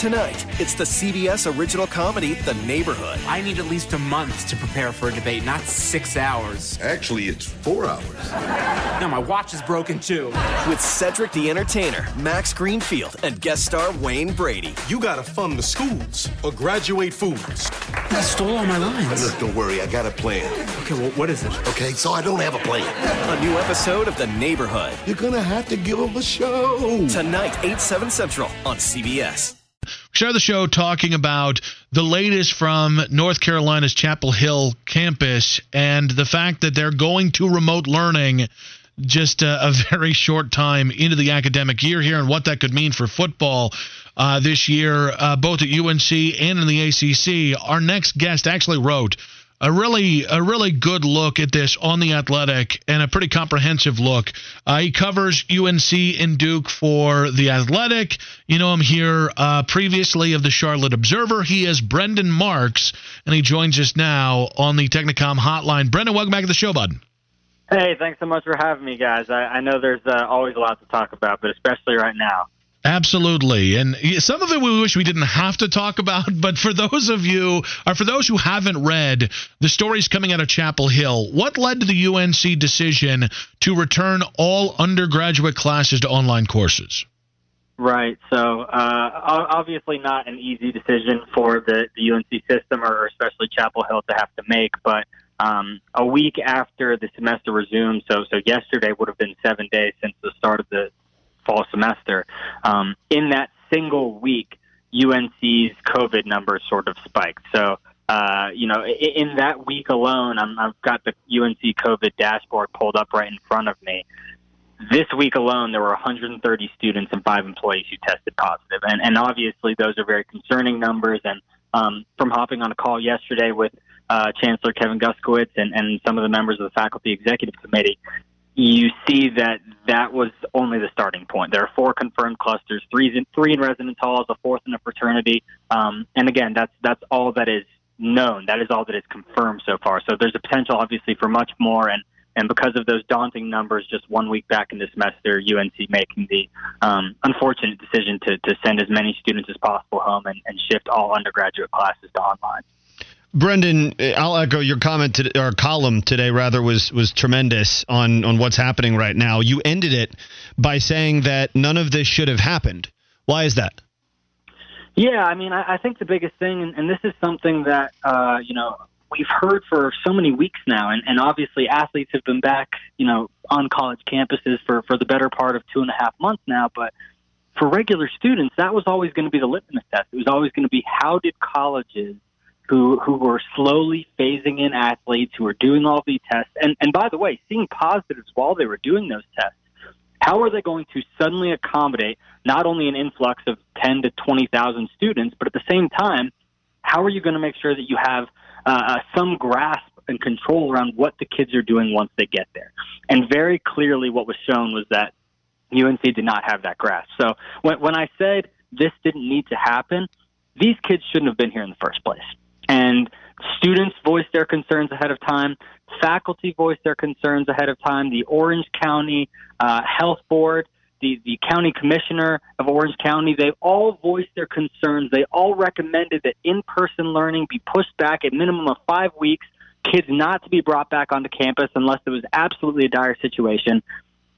Tonight, it's the CBS original comedy, The Neighborhood. I need at least a month to prepare for a debate, not six hours. Actually, it's four hours. No, my watch is broken too. With Cedric the Entertainer, Max Greenfield, and guest star Wayne Brady. You gotta fund the schools or graduate fools. I stole all my lines. Look, don't worry, I got a plan. Okay, well, what is it? Okay, so I don't have a plan. A new episode of The Neighborhood. You're gonna have to give them a show. Tonight, 8, 7 Central on CBS. Start the show talking about the latest from North Carolina's Chapel Hill campus and the fact that they're going to remote learning just a, a very short time into the academic year here and what that could mean for football uh, this year, uh, both at UNC and in the ACC. Our next guest actually wrote a really a really good look at this on the Athletic and a pretty comprehensive look. Uh, he covers UNC and Duke for the Athletic. You know him here uh, previously of the Charlotte Observer. He is Brendan Marks, and he joins us now on the Technicom Hotline. Brendan, welcome back to the show, bud. Hey, thanks so much for having me, guys. I, I know there's uh, always a lot to talk about, but especially right now. Absolutely. And some of it we wish we didn't have to talk about, but for those of you, or for those who haven't read the stories coming out of Chapel Hill, what led to the UNC decision to return all undergraduate classes to online courses? Right. So, uh, obviously, not an easy decision for the, the UNC system or especially Chapel Hill to have to make, but um, a week after the semester resumed, so so yesterday would have been seven days since the start of the fall semester. Um, in that single week, UNC's COVID numbers sort of spiked. So, uh, you know, in, in that week alone, I'm, I've got the UNC COVID dashboard pulled up right in front of me. This week alone, there were 130 students and five employees who tested positive, and and obviously those are very concerning numbers. And um, from hopping on a call yesterday with uh, Chancellor Kevin Guskiewicz and, and some of the members of the faculty executive committee, you see that that was only the starting point. There are four confirmed clusters, three in, three in residence halls, a fourth in a fraternity, um, and again, that's that's all that is known. That is all that is confirmed so far. So there's a potential, obviously, for much more. And and because of those daunting numbers, just one week back in the semester, UNC making the um, unfortunate decision to to send as many students as possible home and, and shift all undergraduate classes to online. Brendan, I'll echo your comment to, or column today. Rather, was was tremendous on on what's happening right now. You ended it by saying that none of this should have happened. Why is that? Yeah, I mean, I, I think the biggest thing, and, and this is something that uh, you know we've heard for so many weeks now, and, and obviously athletes have been back, you know, on college campuses for for the better part of two and a half months now, but. For regular students, that was always going to be the litmus test. It was always going to be how did colleges who who were slowly phasing in athletes who were doing all these tests. And and by the way seeing positives while they were doing those tests how are they going to suddenly accommodate not only an influx of 10 to 20,000 students but at the same time how are you going to make sure that you have uh, some grasp and control around what the kids are doing once they get there? And very clearly what was shown was that UNC did not have that grasp. So when when I said this didn't need to happen these kids shouldn't have been here in the first place and students voiced their concerns ahead of time. Faculty voiced their concerns ahead of time. The Orange County uh, Health Board, the, the county commissioner of Orange County, they all voiced their concerns. They all recommended that in person learning be pushed back at minimum of five weeks, kids not to be brought back onto campus unless it was absolutely a dire situation.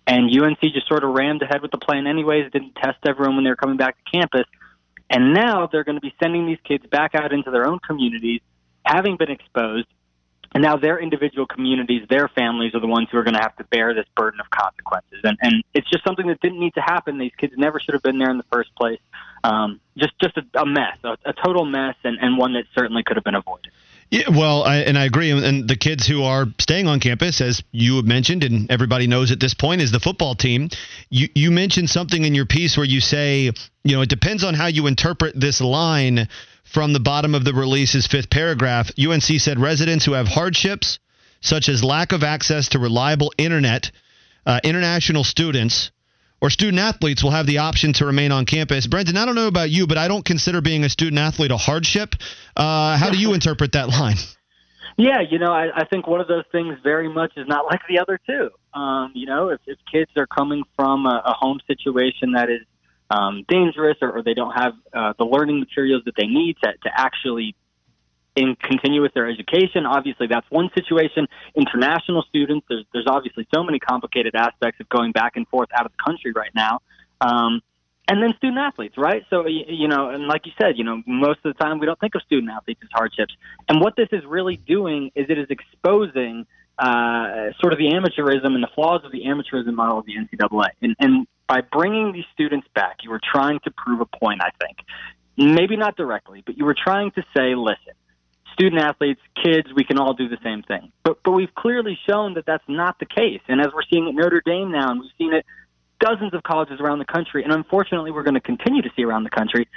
And UNC just sort of rammed ahead with the plan anyways, didn't test everyone when they were coming back to campus. And now they're going to be sending these kids back out into their own communities, having been exposed. And now their individual communities, their families are the ones who are going to have to bear this burden of consequences. And, and it's just something that didn't need to happen. These kids never should have been there in the first place. um, just just a, a mess, a, a total mess, and, and one that certainly could have been avoided. Yeah, well, I, and I agree. And the kids who are staying on campus, as you have mentioned, and everybody knows at this point, is the football team. You you mentioned something in your piece where you say, you know, it depends on how you interpret this line from the bottom of the release's fifth paragraph. UNC said residents who have hardships such as lack of access to reliable internet, uh, international students or student athletes will have the option to remain on campus. Brendan, I don't know about you, but I don't consider being a student athlete a hardship. Uh, how do you interpret that line? Yeah, you know, I, I think one of those things very much is not like the other two. Um, you know, if, if kids are coming from a, a home situation that is um, dangerous or, or they don't have uh, the learning materials that they need to, to actually and continue with their education. Obviously, that's one situation. International students, there's, there's obviously so many complicated aspects of going back and forth out of the country right now. Um, and then student athletes, right? So, you know, and like you said, you know, most of the time we don't think of student athletes as hardships. And what this is really doing is it is exposing uh, sort of the amateurism and the flaws of the amateurism model of the NCAA. And, and by bringing these students back, you were trying to prove a point, I think. Maybe not directly, but you were trying to say, listen, student athletes, kids, we can all do the same thing. But but we've clearly shown that that's not the case. And as we're seeing at Notre Dame now, and we've seen it dozens of colleges around the country, and unfortunately we're going to continue to see around the country,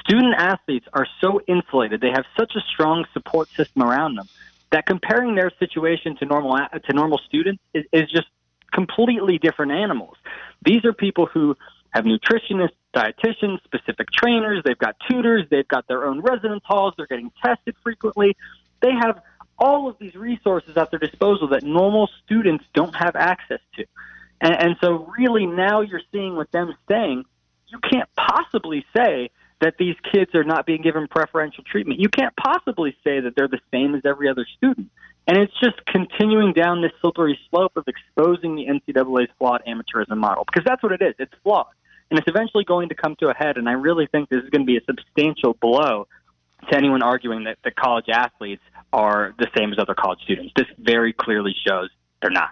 student athletes are so insulated. They have such a strong support system around them that comparing their situation to normal to normal students is, is just completely different animals. These are people who have nutritionists, dietitians, specific trainers. They've got tutors. They've got their own residence halls. They're getting tested frequently. They have all of these resources at their disposal that normal students don't have access to. And, and so, really, now you're seeing with them staying, you can't possibly say that these kids are not being given preferential treatment. You can't possibly say that they're the same as every other student. And it's just continuing down this slippery slope of exposing the NCAA's flawed amateurism model because that's what it is. It's flawed and it's eventually going to come to a head. And I really think this is going to be a substantial blow to anyone arguing that, that college athletes are the same as other college students. This very clearly shows they're not.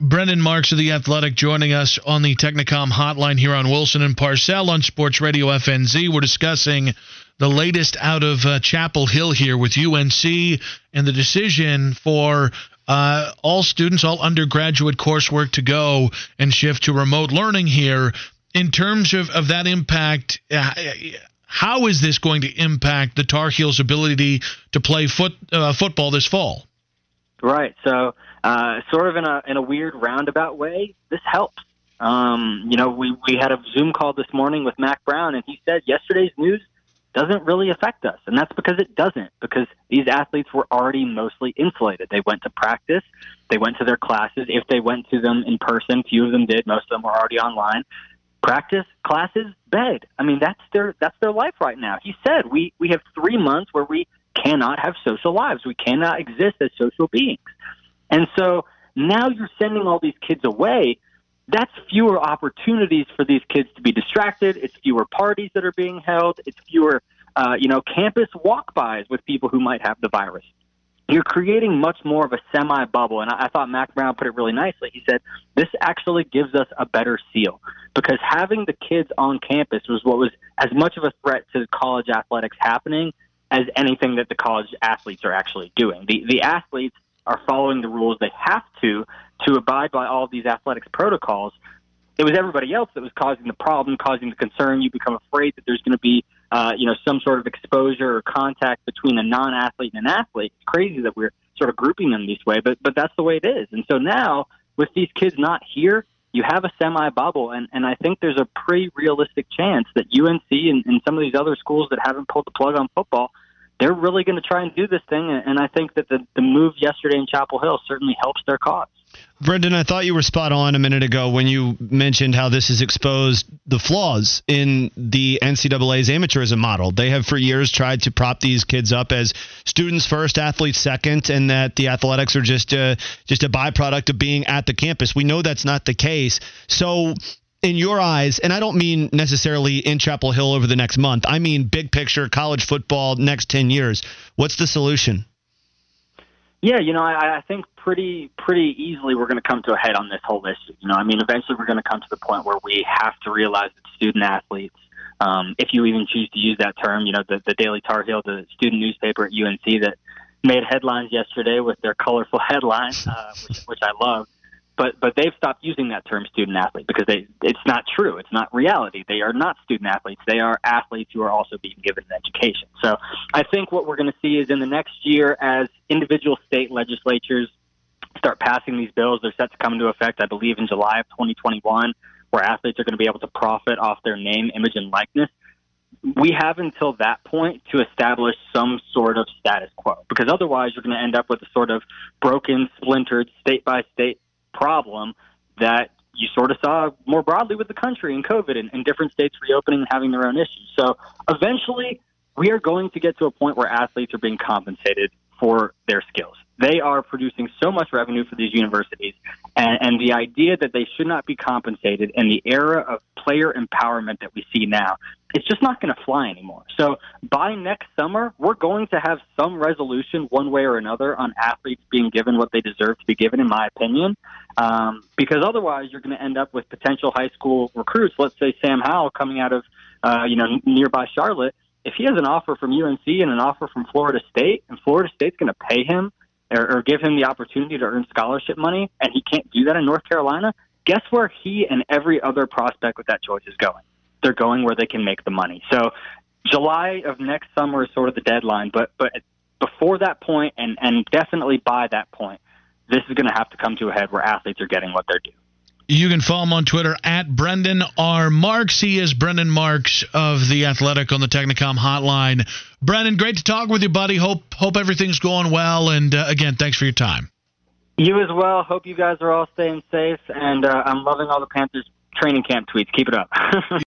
Brendan Marks of The Athletic joining us on the Technicom hotline here on Wilson and Parcell on Sports Radio FNZ. We're discussing the latest out of uh, Chapel Hill here with UNC and the decision for uh, all students, all undergraduate coursework to go and shift to remote learning here in terms of, of that impact, uh, how is this going to impact the Tar Heels' ability to play foot uh, football this fall? Right. So, uh, sort of in a in a weird roundabout way, this helps. Um, you know, we we had a Zoom call this morning with Mack Brown, and he said yesterday's news doesn't really affect us, and that's because it doesn't. Because these athletes were already mostly insulated. They went to practice, they went to their classes. If they went to them in person, few of them did. Most of them were already online practice, classes, bed. I mean, that's their that's their life right now. He said we we have three months where we cannot have social lives. We cannot exist as social beings. And so now you're sending all these kids away. That's fewer opportunities for these kids to be distracted. It's fewer parties that are being held. It's fewer, uh, you know, campus walk-bys with people who might have the virus you're creating much more of a semi bubble. And I, I thought Mack Brown put it really nicely. He said, This actually gives us a better seal because having the kids on campus was what was as much of a threat to college athletics happening as anything that the college athletes are actually doing. The, the athletes are following the rules they have to to abide by all of these athletics protocols. It was everybody else that was causing the problem, causing the concern. You become afraid that there's going to be uh, you know, some sort of exposure or contact between a non-athlete and an athlete. It's crazy that we're sort of grouping them this way, but but that's the way it is. And so now, with these kids not here, you have a semi bubble, and and I think there's a pretty realistic chance that UNC and, and some of these other schools that haven't pulled the plug on football, they're really going to try and do this thing. And I think that the the move yesterday in Chapel Hill certainly helps their cause. Brendan, I thought you were spot on a minute ago when you mentioned how this has exposed the flaws in the NCAA's amateurism model. They have for years tried to prop these kids up as students first, athletes second, and that the athletics are just a, just a byproduct of being at the campus. We know that's not the case. So, in your eyes, and I don't mean necessarily in Chapel Hill over the next month, I mean big picture college football next 10 years, what's the solution? Yeah, you know, I, I think pretty pretty easily we're going to come to a head on this whole issue. You know, I mean, eventually we're going to come to the point where we have to realize that student athletes um, if you even choose to use that term. You know, the, the Daily Tar Heel, the student newspaper at UNC that made headlines yesterday with their colorful headlines, uh, which, which I love. But but they've stopped using that term student athlete because they it's not true. It's not reality. They are not student athletes. They are athletes who are also being given an education. So I think what we're going to see is in the next year as individual state legislatures start passing these bills, they're set to come into effect, I believe, in July of 2021, where athletes are going to be able to profit off their name, image, and likeness we have until that point to establish some sort of status quo because otherwise you're going to end up with a sort of broken, splintered, state by state problem that you sort of saw more broadly with the country and COVID and, and different states reopening and having their own issues. So eventually, we are going to get to a point where athletes are being compensated for their skills. They are producing so much revenue for these universities, and, and the idea that they should not be compensated in the era of player empowerment that we see now, it's just not going to fly anymore. So by next summer, we're going to have some resolution one way or another on athletes being given what they deserve to be given, in my opinion. Um, because otherwise, you're going to end up with potential high school recruits. Let's say Sam Howell coming out of uh, you know nearby Charlotte. If he has an offer from UNC and an offer from Florida State, and Florida State's going to pay him or, or give him the opportunity to earn scholarship money, and he can't do that in North Carolina, guess where he and every other prospect with that choice is going? They're going where they can make the money. So July of next summer is sort of the deadline, but but before that point, and and definitely by that point, this is going to have to come to a head where athletes are getting what they're due. You can follow him on Twitter at Brendan R. Marks. He is Brendan Marks of the Athletic on the Technicom Hotline. Brendan, great to talk with you, buddy. Hope hope everything's going well. And uh, again, thanks for your time. You as well. Hope you guys are all staying safe. And uh, I'm loving all the Panthers training camp tweets. Keep it up.